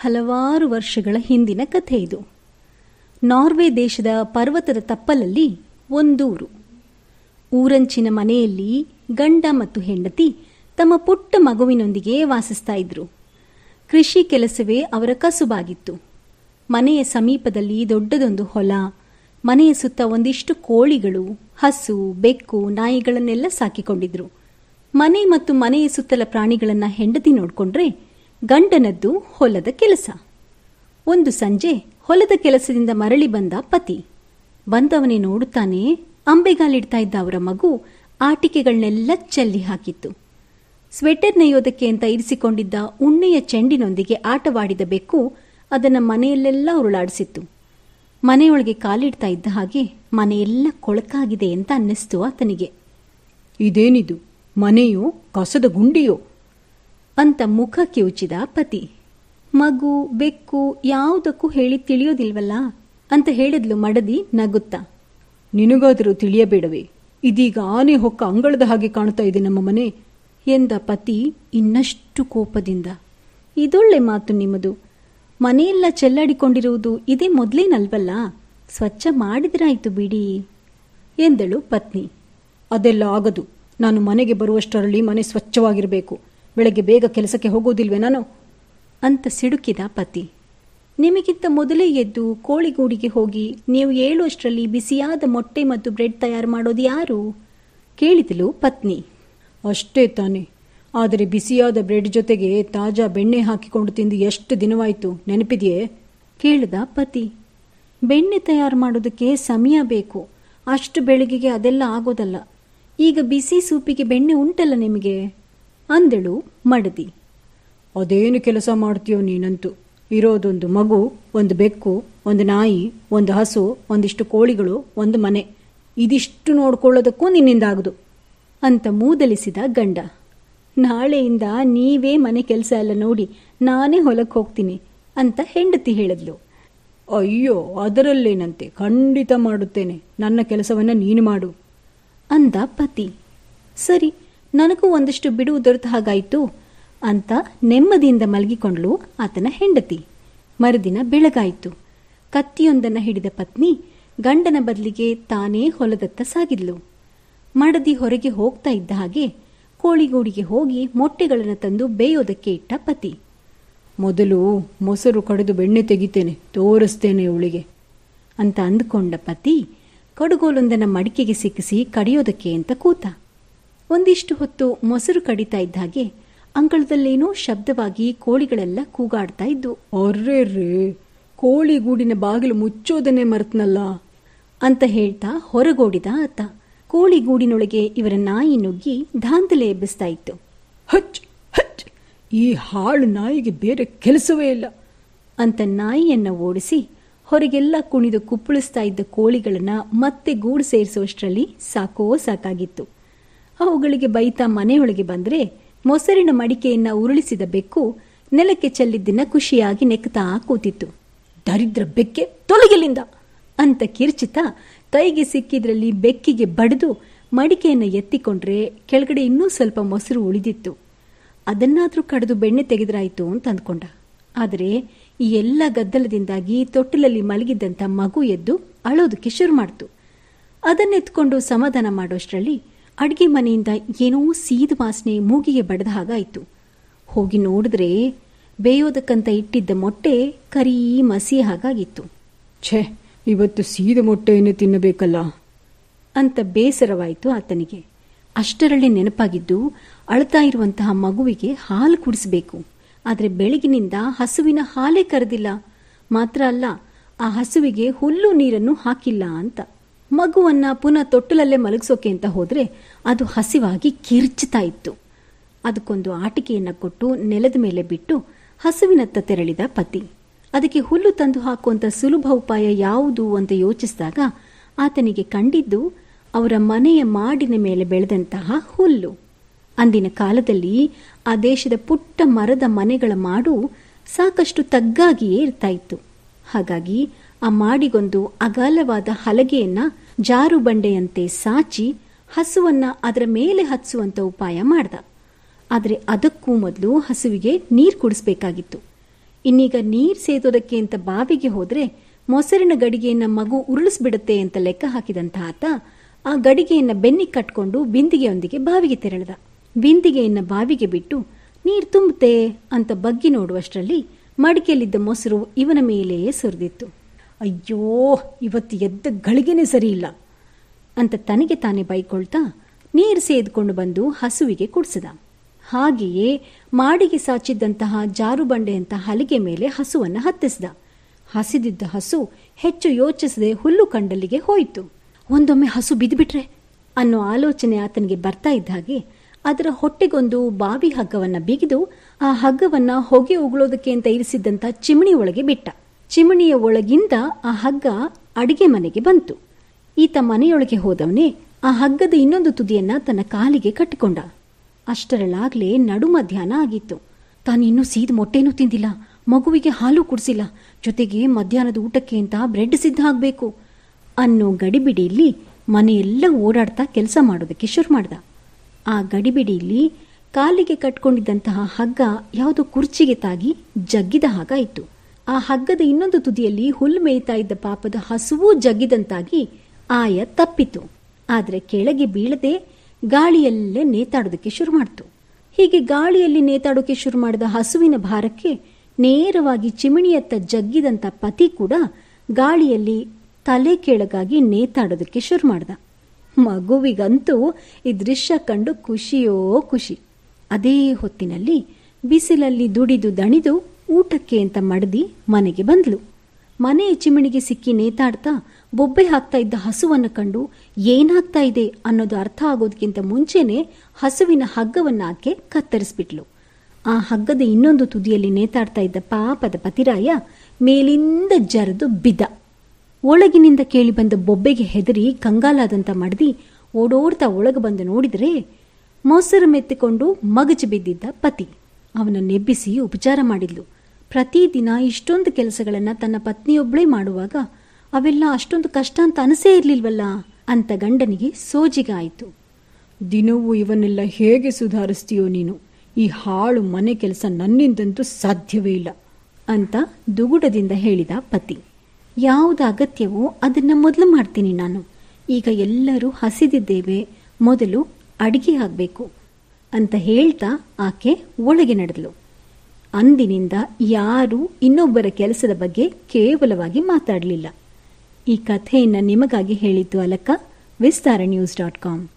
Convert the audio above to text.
ಹಲವಾರು ವರ್ಷಗಳ ಹಿಂದಿನ ಕಥೆ ಇದು. ನಾರ್ವೆ ದೇಶದ ಪರ್ವತದ ತಪ್ಪಲಲ್ಲಿ ಒಂದೂರು. ಊರಂಚಿನ ಮನೆಯಲ್ಲಿ ಗಂಡ ಮತ್ತು ಹೆಂಡತಿ ತಮ್ಮ ಪುಟ್ಟ ಮಗುವಿನೊಂದಿಗೆ ವಾಸಿಸ್ತಾ ಇದ್ರು. ಕೃಷಿ ಕೆಲಸವೇ ಅವರ ಕಸುಬಾಗಿತ್ತು. ಮನೆಯ ಸಮೀಪದಲ್ಲಿ ದೊಡ್ಡದೊಂದು ಹೊಲ, ಮನೆಯ ಸುತ್ತ ಒಂದಿಷ್ಟು ಕೋಳಿಗಳು, ಹಸು, ಬೆಕ್ಕು, ನಾಯಿಗಳನ್ನೆಲ್ಲ ಸಾಕಿಕೊಂಡಿದ್ರು. ಮನೆ ಮತ್ತು ಮನೆಯ ಸುತ್ತಲ ಪ್ರಾಣಿಗಳನ್ನು ಹೆಂಡತಿ ನೋಡ್ಕೊಂಡ್ರೆ ಗಂಡನದ್ದು ಹೊಲದ ಕೆಲಸ. ಒಂದು ಸಂಜೆ ಹೊಲದ ಕೆಲಸದಿಂದ ಮರಳಿ ಬಂದ ಪತಿ. ಬಂದವನೇ ನೋಡುತ್ತಾನೆ ಅಂಬೆಗಾಲಿಡ್ತಾ ಇದ್ದ ಅವರ ಮಗು ಆಟಿಕೆಗಳನ್ನೆಲ್ಲ ಚೆಲ್ಲಿ ಹಾಕಿತ್ತು. ಸ್ವೆಟರ್ ನೇಯೋದಕ್ಕೆ ಅಂತ ಇರಿಸಿಕೊಂಡಿದ್ದ ಉಣ್ಣೆಯ ಚೆಂಡಿನೊಂದಿಗೆ ಆಟವಾಡಿದ ಬೆಕ್ಕು ಅದನ್ನ ಮನೆಯಲ್ಲೆಲ್ಲ ಉರುಳಾಡಿಸಿತ್ತು. ಮನೆಯೊಳಗೆ ಕಾಲಿಡ್ತಾ ಇದ್ದ ಹಾಗೆ ಮನೆಯೆಲ್ಲ ಕೊಳಕಾಗಿದೆ ಅಂತ ಅನ್ನಿಸ್ತು ಆತನಿಗೆ. ಇದೇನಿದು? ಮನೆಯೋ, ಕಸದ ಗುಂಡಿಯೋ? ಅಂತ ಮುಖ ಕಿವುಚಿದ ಪತಿ. ಮಗು, ಬೆಕ್ಕು ಯಾವುದಕ್ಕೂ ಹೇಳಿ ತಿಳಿಯೋದಿಲ್ವಲ್ಲ? ಅಂತ ಹೇಳಿದ್ಲು ಮಡದಿ ನಗುತ್ತಾ. ನಿನಗಾದರೂ ತಿಳಿಯಬೇಡವೇ? ಇದೀಗ ಆನೆ ಹೊಕ್ಕ ಅಂಗಳದ ಹಾಗೆ ಕಾಣ್ತಾ ಇದೆ ನಮ್ಮ ಮನೆ ಎಂದ ಪತಿ ಇನ್ನಷ್ಟು ಕೋಪದಿಂದ. ಇದೊಳ್ಳೆ ಮಾತು ನಿಮ್ಮದು. ಮನೆಯೆಲ್ಲ ಚೆಲ್ಲಾಡಿಕೊಂಡಿರುವುದು ಇದೇ ಮೊದಲೇನಲ್ವಲ್ಲ? ಸ್ವಚ್ಛ ಮಾಡಿದ್ರಾಯ್ತು ಬಿಡಿ ಎಂದಳು ಪತ್ನಿ. ಅದೆಲ್ಲ ಆಗದು. ನಾನು ಮನೆಗೆ ಬರುವಷ್ಟರಲ್ಲಿ ಮನೆ ಸ್ವಚ್ಛವಾಗಿರಬೇಕು. ಬೆಳಗ್ಗೆ ಬೇಗ ಕೆಲಸಕ್ಕೆ ಹೋಗೋದಿಲ್ವೇ ನಾನು? ಅಂತ ಸಿಡುಕಿದ ಪತಿ. ನಿಮಗಿಂತ ಮೊದಲೇ ಎದ್ದು ಕೋಳಿಗೂಡಿಗೆ ಹೋಗಿ ನೀವು ಏಳುವಷ್ಟರಲ್ಲಿ ಬಿಸಿಯಾದ ಮೊಟ್ಟೆ ಮತ್ತು ಬ್ರೆಡ್ ತಯಾರು ಮಾಡೋದು ಯಾರು? ಕೇಳಿದಳು ಪತ್ನಿ. ಅಷ್ಟೇ ತಾನೆ. ಆದರೆ ಬಿಸಿಯಾದ ಬ್ರೆಡ್ ಜೊತೆಗೆ ತಾಜಾ ಬೆಣ್ಣೆ ಹಾಕಿಕೊಂಡು ತಿಂದು ಎಷ್ಟು ದಿನವಾಯಿತು, ನೆನಪಿದೆಯೇ? ಕೇಳಿದ ಪತಿ. ಬೆಣ್ಣೆ ತಯಾರು ಮಾಡೋದಕ್ಕೆ ಸಮಯ ಬೇಕು. ಅಷ್ಟು ಬೆಳಗಿಗೆ ಅದೆಲ್ಲ ಆಗೋದಲ್ಲ. ಈಗ ಬಿಸಿ ಸೂಪಿಗೆ ಬೆಣ್ಣೆ ಉಂಟಲ್ಲ ನಿಮಗೆ? ಅಂದಳು ಮಡದಿ. ಅದೇನು ಕೆಲಸ ಮಾಡ್ತೀಯೋ ನೀನಂತೂ? ಇರೋದೊಂದು ಮಗು ಒಂದು ಬೆಕ್ಕು ಒಂದು ನಾಯಿ ಒಂದು ಹಸು ಒಂದಿಷ್ಟು ಕೋಳಿಗಳು ಒಂದು ಮನೆ. ಇದಿಷ್ಟು ನೋಡ್ಕೊಳ್ಳೋದಕ್ಕೂ ನಿನ್ನಿಂದಾಗದು ಅಂತ ಮೂದಲಿಸಿದ ಗಂಡ. ನಾಳೆಯಿಂದ ನೀವೇ ಮನೆ ಕೆಲಸ ಎಲ್ಲ ನೋಡಿ ನಾನೇ ಹೊಲಕ್ಕೆ ಹೋಗ್ತೀನಿ ಅಂತ ಹೆಂಡತಿ ಹೇಳಿದ್ಲು. ಅಯ್ಯೋ ಅದರಲ್ಲೇನಂತೆ? ಖಂಡಿತ ಮಾಡುತ್ತೇನೆ. ನನ್ನ ಕೆಲಸವನ್ನು ನೀನು ಮಾಡು. ಅಂದ ಪತಿ. ಸರಿ ನನಗೂ ಒಂದಷ್ಟು ಬಿಡುವು ದೊರೆತ ಹಾಗಾಯಿತು ಅಂತ ನೆಮ್ಮದಿಯಿಂದ ಮಲಗಿಕೊಂಡ್ಲು ಆತನ ಹೆಂಡತಿ. ಮರುದಿನ ಬೆಳಗಾಯಿತು. ಕತ್ತಿಯೊಂದನ್ನ ಹಿಡಿದ ಪತ್ನಿ ಗಂಡನ ಬದಲಿಗೆ ತಾನೇ ಹೊಲದತ್ತ ಸಾಗಿದ್ಲು. ಮಡದಿ ಹೊರಗೆ ಹೋಗ್ತಾ ಇದ್ದ ಹಾಗೆ ಕೋಳಿಗೂಡಿಗೆ ಹೋಗಿ ಮೊಟ್ಟೆಗಳನ್ನು ತಂದು ಬೇಯೋದಕ್ಕೆ ಇಟ್ಟ ಪತಿ. ಮೊದಲು ಮೊಸರು ಕಡಿದು ಬೆಣ್ಣೆ ತೆಗಿತೇನೆ, ತೋರಿಸ್ತೇನೆ ಅವಳಿಗೆ ಅಂತ ಅಂದುಕೊಂಡ ಪತಿ, ಕಡುಗೋಲೊಂದನ್ನು ಮಡಿಕೆಗೆ ಸಿಕ್ಕಿಸಿ ಕಡಿಯೋದಕ್ಕೆ ಅಂತ ಕೂತ. ಒಂದಿಷ್ಟು ಹೊತ್ತು ಮೊಸರು ಕಡಿತಾ ಇದ್ದ ಹಾಗೆ ಅಂಗಳದಲ್ಲೇನೋ ಶಬ್ದವಾಗಿ ಕೋಳಿಗಳೆಲ್ಲ ಕೂಗಾಡ್ತಾ ಇದ್ದು ಅರ್ರೆರ್ರೆ ಕೋಳಿ ಗೂಡಿನ ಬಾಗಿಲು ಮುಚ್ಚೋದನ್ನೇ ಮರೆತ್ನಲ್ಲ. ಅಂತ ಹೇಳ್ತಾ ಹೊರಗೋಡಿದ ಆತ. ಕೋಳಿ ಗೂಡಿನೊಳಗೆ ಇವರ ನಾಯಿ ನುಗ್ಗಿ ದಾಂತಲೆ ಎಬ್ಬಿಸ್ತಾ ಇತ್ತು. ಹಚ್ ಹಚ್ ಈ ಹಾಳು ನಾಯಿಗೆ ಬೇರೆ ಕೆಲಸವೇ ಇಲ್ಲ. ಅಂತ ನಾಯಿಯನ್ನ ಓಡಿಸಿ ಹೊರಗೆಲ್ಲ ಕುಣಿದು ಕುಪ್ಪಳಿಸ್ತಾ ಇದ್ದ ಕೋಳಿಗಳನ್ನ ಮತ್ತೆ ಗೂಡು ಸೇರಿಸುವಷ್ಟರಲ್ಲಿ ಸಾಕೋ ಸಾಕಾಗಿತ್ತು. ಅವುಗಳಿಗೆ ಬೈತಾ ಮನೆಯೊಳಗೆ ಬಂದ್ರೆ ಮೊಸರಿನ ಮಡಿಕೆಯನ್ನ ಉರುಳಿಸಿದ ಬೆಕ್ಕು ನೆಲಕ್ಕೆ ಚೆಲ್ಲಿದ್ದನ್ನ ಖುಷಿಯಾಗಿ ನೆಕ್ತಾ ಕೂತಿತ್ತು. ದರಿದ್ರ ಬೆಕ್ಕೆ ತೊಲಗಿಲಿಂದ ಅಂತ ಕಿರ್ಚಿತ ಕೈಗೆ ಸಿಕ್ಕಿದ್ರಲ್ಲಿ ಬೆಕ್ಕಿಗೆ ಬಡಿದು ಮಡಿಕೆಯನ್ನು ಎತ್ತಿಕೊಂಡ್ರೆ ಕೆಳಗಡೆ ಇನ್ನೂ ಸ್ವಲ್ಪ ಮೊಸರು ಉಳಿದಿತ್ತು. ಅದನ್ನಾದರೂ ಕಡಿದು ಬೆಣ್ಣೆ ತೆಗೆದ್ರಾಯ್ತು ಅಂತ ಅಂದ್ಕೊಂಡ. ಆದರೆ ಈ ಎಲ್ಲ ಗದ್ದಲದಿಂದಾಗಿ ತೊಟ್ಟಿಲಲ್ಲಿ ಮಲಗಿದ್ದಂಥ ಮಗು ಎದ್ದು ಅಳೋದಕ್ಕೆ ಶುರು ಮಾಡ್ತು. ಅದನ್ನೆತ್ಕೊಂಡು ಸಮಾಧಾನ ಮಾಡೋಷ್ಟರಲ್ಲಿ ಅಡಿಗೆ ಮನೆಯಿಂದ ಏನೋ ಸೀದ ವಾಸನೆ ಮೂಗಿಗೆ ಬಡದ ಹಾಗಾಯಿತು. ಹೋಗಿ ನೋಡಿದ್ರೆ ಬೇಯೋದಕ್ಕಂತ ಇಟ್ಟಿದ್ದ ಮೊಟ್ಟೆ ಕರೀ ಮಸಿ ಹಾಗಾಗಿತ್ತು. ಛೇ ಇವತ್ತು ಸೀದ ಮೊಟ್ಟೆಯನ್ನು ತಿನ್ನಬೇಕಲ್ಲ? ಅಂತ ಬೇಸರವಾಯಿತು ಆತನಿಗೆ. ಅಷ್ಟರಲ್ಲಿ ನೆನಪಾಗಿದ್ದು ಅಳ್ತಾ ಇರುವಂತಹ ಮಗುವಿಗೆ ಹಾಲು ಕುಡಿಸಬೇಕು. ಆದರೆ ಬೆಳಗಿನಿಂದ ಹಸುವಿನ ಹಾಲೇ ಕರೆದಿಲ್ಲ. ಮಾತ್ರ ಅಲ್ಲ ಆ ಹಸುವಿಗೆ ಹುಲ್ಲು ನೀರನ್ನು ಹಾಕಿಲ್ಲ ಅಂತ. ಮಗುವನ್ನ ಪುನಃ ತೊಟ್ಟಲಲ್ಲೇ ಮಲಗಿಸೋಕೆ ಅಂತ ಹೋದರೆ ಅದು ಹಸಿವಾಗಿ ಕಿರ್ಚ್ತಾ ಇತ್ತು. ಅದಕ್ಕೊಂದು ಆಟಿಕೆಯನ್ನ ಕೊಟ್ಟು ನೆಲದ ಮೇಲೆ ಬಿಟ್ಟು ಹಸುವಿನತ್ತ ತೆರಳಿದ ಪತಿ. ಅದಕ್ಕೆ ಹುಲ್ಲು ತಂದು ಹಾಕುವಂತ ಸುಲಭ ಉಪಾಯ ಯಾವುದು ಅಂತ ಯೋಚಿಸಿದಾಗ ಆತನಿಗೆ ಕಂಡಿದ್ದು ಅವರ ಮನೆಯ ಮಾಡಿನ ಮೇಲೆ ಬೆಳೆದಂತಹ ಹುಲ್ಲು. ಅಂದಿನ ಕಾಲದಲ್ಲಿ ಆ ದೇಶದ ಪುಟ್ಟ ಮರದ ಮನೆಗಳ ಮಾಡು ಸಾಕಷ್ಟು ತಗ್ಗಾಗಿಯೇ ಇರ್ತಾ ಇತ್ತು. ಹಾಗಾಗಿ ಆ ಮಾಡಿಗೊಂದು ಅಗಾಲವಾದ ಹಲಗೆಯನ್ನ ಜಾರು ಬಂಡೆಯಂತೆ ಸಾಚಿ ಹಸುವನ್ನ ಅದರ ಮೇಲೆ ಹತ್ಸುವಂತ ಉಪಾಯ ಮಾಡ್ದ. ಆದರೆ ಅದಕ್ಕೂ ಮೊದಲು ಹಸುವಿಗೆ ನೀರು ಕುಡಿಸ್ಬೇಕಾಗಿತ್ತು. ಇನ್ನೀಗ ನೀರ್ ಸೇದೋದಕ್ಕೆ ಅಂತ ಬಾವಿಗೆ ಹೋದ್ರೆ ಮೊಸರಿನ ಗಡಿಗೆಯನ್ನ ಮಗು ಉರುಳಿಸ್ಬಿಡುತ್ತೆ ಅಂತ ಲೆಕ್ಕ ಹಾಕಿದಂತ ಆತ ಆ ಗಡಿಗೆಯನ್ನ ಬೆನ್ನಿಗೆ ಕಟ್ಕೊಂಡು ಬಿಂದಿಗೆಯೊಂದಿಗೆ ಬಾವಿಗೆ ತೆರಳಿದ. ಬಿಂದಿಗೆಯನ್ನ ಬಾವಿಗೆ ಬಿಟ್ಟು, ನೀರ್ ತುಂಬುತ್ತೆ ಅಂತ ಬಗ್ಗಿ ನೋಡುವಷ್ಟರಲ್ಲಿ ಮಡಿಕೆಯಲ್ಲಿದ್ದ ಮೊಸರು ಇವನ ಮೇಲೆಯೇ ಸುರಿದಿತ್ತು. ಅಯ್ಯೋ, ಇವತ್ತು ಎದ್ದ ಗಳಿಗೆನೆ ಸರಿಯಿಲ್ಲ ಅಂತ ತನಗೆ ತಾನೇ ಬೈಕೊಳ್ತಾ ನೀರು ಸೇದ್ಕೊಂಡು ಬಂದು ಹಸುವಿಗೆ ಕುಡಿಸಿದ. ಹಾಗೆಯೇ ಮಾಡಿಗೆ ಸಾಚಿದ್ದಂತಹ ಜಾರುಬಂಡೆಯಂತ ಹಲಿಗೆ ಮೇಲೆ ಹಸುವನ್ನ ಹತ್ತಿಸಿದ. ಹಸಿದಿದ್ದ ಹಸು ಹೆಚ್ಚು ಯೋಚಿಸದೆ ಹುಲ್ಲು ಕಂಡಲ್ಲಿಗೆ ಹೋಯಿತು. ಒಂದೊಮ್ಮೆ ಹಸು ಬಿದ್ದುಬಿಟ್ರೆ ಅನ್ನೋ ಆಲೋಚನೆ ಆತನಿಗೆ ಬರ್ತಾ ಇದ್ದ ಹಾಗೆ ಅದರ ಹೊಟ್ಟೆಗೊಂದು ಬಾವಿ ಹಗ್ಗವನ್ನ ಬಿಗಿದು ಆ ಹಗ್ಗವನ್ನ ಹೊಗೆ ಉಗುಳೋದಕ್ಕೆ ಅಂತ ಇರಿಸಿದ್ದಂಥ ಚಿಮಣಿ ಒಳಗೆ ಬಿಟ್ಟ. ಚಿಮಣಿಯ ಒಳಗಿಂದ ಆ ಹಗ್ಗ ಅಡಿಗೆ ಮನೆಗೆ ಬಂತು. ಈತ ಮನೆಯೊಳಗೆ ಹೋದವನೇ ಆ ಹಗ್ಗದ ಇನ್ನೊಂದು ತುದಿಯನ್ನ ತನ್ನ ಕಾಲಿಗೆ ಕಟ್ಟಿಕೊಂಡ. ಅಷ್ಟರಲ್ಲಾಗ್ಲೇ ನಡು ಮಧ್ಯಾಹ್ನ ಆಗಿತ್ತು. ತಾನಿನ್ನೂ ಸೀದ್ ಮೊಟ್ಟೆನೂ ತಿಂದಿಲ್ಲ, ಮಗುವಿಗೆ ಹಾಲು ಕುಡಿಸಿಲ್ಲ, ಜೊತೆಗೆ ಮಧ್ಯಾಹ್ನದ ಊಟಕ್ಕೆ ಅಂತ ಬ್ರೆಡ್ ಸಿದ್ಧ ಆಗಬೇಕು ಅನ್ನೋ ಗಡಿಬಿಡಿಯಲ್ಲಿ ಮನೆಯೆಲ್ಲ ಓಡಾಡ್ತಾ ಕೆಲಸ ಮಾಡೋದಕ್ಕೆ ಶುರು ಮಾಡ್ದ. ಆ ಗಡಿಬಿಡಿಯಲ್ಲಿ ಕಾಲಿಗೆ ಕಟ್ಕೊಂಡಿದ್ದಂತಹ ಹಗ್ಗ ಯಾವುದೋ ಕುರ್ಚಿಗೆ ತಾಗಿ ಜಗ್ಗಿದ ಹಾಗಾಯಿತು. ಆ ಹಗ್ಗದ ಇನ್ನೊಂದು ತುದಿಯಲ್ಲಿ ಹುಲ್ಲು ಮೇಯ್ತಾ ಇದ್ದ ಪಾಪದ ಹಸುವೂ ಜಗ್ಗಿದಂತಾಗಿ ಆಯ ತಪ್ಪಿತು. ಆದರೆ ಕೆಳಗೆ ಬೀಳದೆ ಗಾಳಿಯಲ್ಲೇ ನೇತಾಡೋದಕ್ಕೆ ಶುರು ಮಾಡಿತು. ಹೀಗೆ ಗಾಳಿಯಲ್ಲಿ ನೇತಾಡೋಕೆ ಶುರು ಮಾಡಿದ ಹಸುವಿನ ಭಾರಕ್ಕೆ ನೇರವಾಗಿ ಚಿಮಿಣಿಯತ್ತ ಜಗ್ಗಿದಂತ ಪತಿ ಕೂಡ ಗಾಳಿಯಲ್ಲಿ ತಲೆ ಕೆಳಗಾಗಿ ನೇತಾಡೋದಕ್ಕೆ ಶುರು ಮಾಡ್ದ. ಮಗುವಿಗಂತೂ ಈ ದೃಶ್ಯ ಕಂಡು ಖುಷಿಯೋ ಖುಷಿ. ಅದೇ ಹೊತ್ತಿನಲ್ಲಿ ಬಿಸಿಲಲ್ಲಿ ದುಡಿದು ದಣಿದು ಊಟಕ್ಕೆ ಅಂತ ಮಡದಿ ಮನೆಗೆ ಬಂದ್ಲು. ಮನೆಯ ಚಿಮಣಿಗೆ ಸಿಕ್ಕಿ ನೇತಾಡ್ತಾ ಬೊಬ್ಬೆ ಹಾಕ್ತಾ ಇದ್ದ ಹಸುವನ್ನ ಕಂಡು ಏನಾಗ್ತಾ ಇದೆ ಅನ್ನೋದು ಅರ್ಥ ಆಗೋದಕ್ಕಿಂತ ಮುಂಚೆನೆ ಹಸುವಿನ ಹಗ್ಗವನ್ನ ಆಕೆ ಕತ್ತರಿಸ್ಬಿಟ್ಲು. ಆ ಹಗ್ಗದ ಇನ್ನೊಂದು ತುದಿಯಲ್ಲಿ ನೇತಾಡ್ತಾ ಇದ್ದ ಪಾಪದ ಪತಿರಾಯ ಮೇಲಿಂದ ಜರದು ಬಿದ್ದ. ಒಳಗಿನಿಂದ ಕೇಳಿ ಬಂದ ಬೊಬ್ಬೆಗೆ ಹೆದರಿ ಕಂಗಾಲಾದಂತ ಮಡದಿ ಓಡೋಡ್ತಾ ಒಳಗೆ ಬಂದು ನೋಡಿದರೆ ಮೊಸರು ಮೆತ್ತಿಕೊಂಡು ಮಗಜು ಬಿದ್ದಿದ್ದ ಪತಿ. ಅವನ ನೆಬ್ಬಿಸಿ ಉಪಚಾರ ಮಾಡಿದ್ಲು. ಪ್ರತಿದಿನ ಇಷ್ಟೊಂದು ಕೆಲಸಗಳನ್ನು ತನ್ನ ಪತ್ನಿಯೊಬ್ಬಳೇ ಮಾಡುವಾಗ ಅವೆಲ್ಲ ಅಷ್ಟೊಂದು ಕಷ್ಟ ಅಂತ ಅನಿಸೇ ಇರಲಿಲ್ವಲ್ಲ ಅಂತ ಗಂಡನಿಗೆ ಸೋಜಿಗಾಯಿತು ದಿನವೂ ಇವನ್ನೆಲ್ಲ ಹೇಗೆ ಸುಧಾರಿಸ್ತೀಯೋ ನೀನು? ಈ ಹಾಳು ಮನೆ ಕೆಲಸ ನನ್ನಿಂದಂತೂ ಸಾಧ್ಯವೇ ಇಲ್ಲ ಅಂತ ದುಗುಡದಿಂದ ಹೇಳಿದ ಪತಿ. ಯಾವುದು ಅಗತ್ಯವೋ ಅದನ್ನ ಮೊದಲು ಮಾಡ್ತೀನಿ ನಾನು. ಈಗ ಎಲ್ಲರೂ ಹಸಿದಿದ್ದೇವೆ, ಮೊದಲು ಅಡಿಗೆ ಆಗಬೇಕು ಅಂತ ಹೇಳ್ತಾ ಆಕೆ ಒಳಗೆ ನಡೆದಳು ಅಂದಿನಿಂದ ಯಾರೂ ಇನ್ನೊಬ್ಬರ ಕೆಲಸದ ಬಗ್ಗೆ ಕೇವಲವಾಗಿ ಮಾತಾಡಲಿಲ್ಲ. ಈ ಕಥೆಯನ್ನು ನಿಮಗಾಗಿ ಹೇಳಿದ್ದು Alakka Vistara news dot com.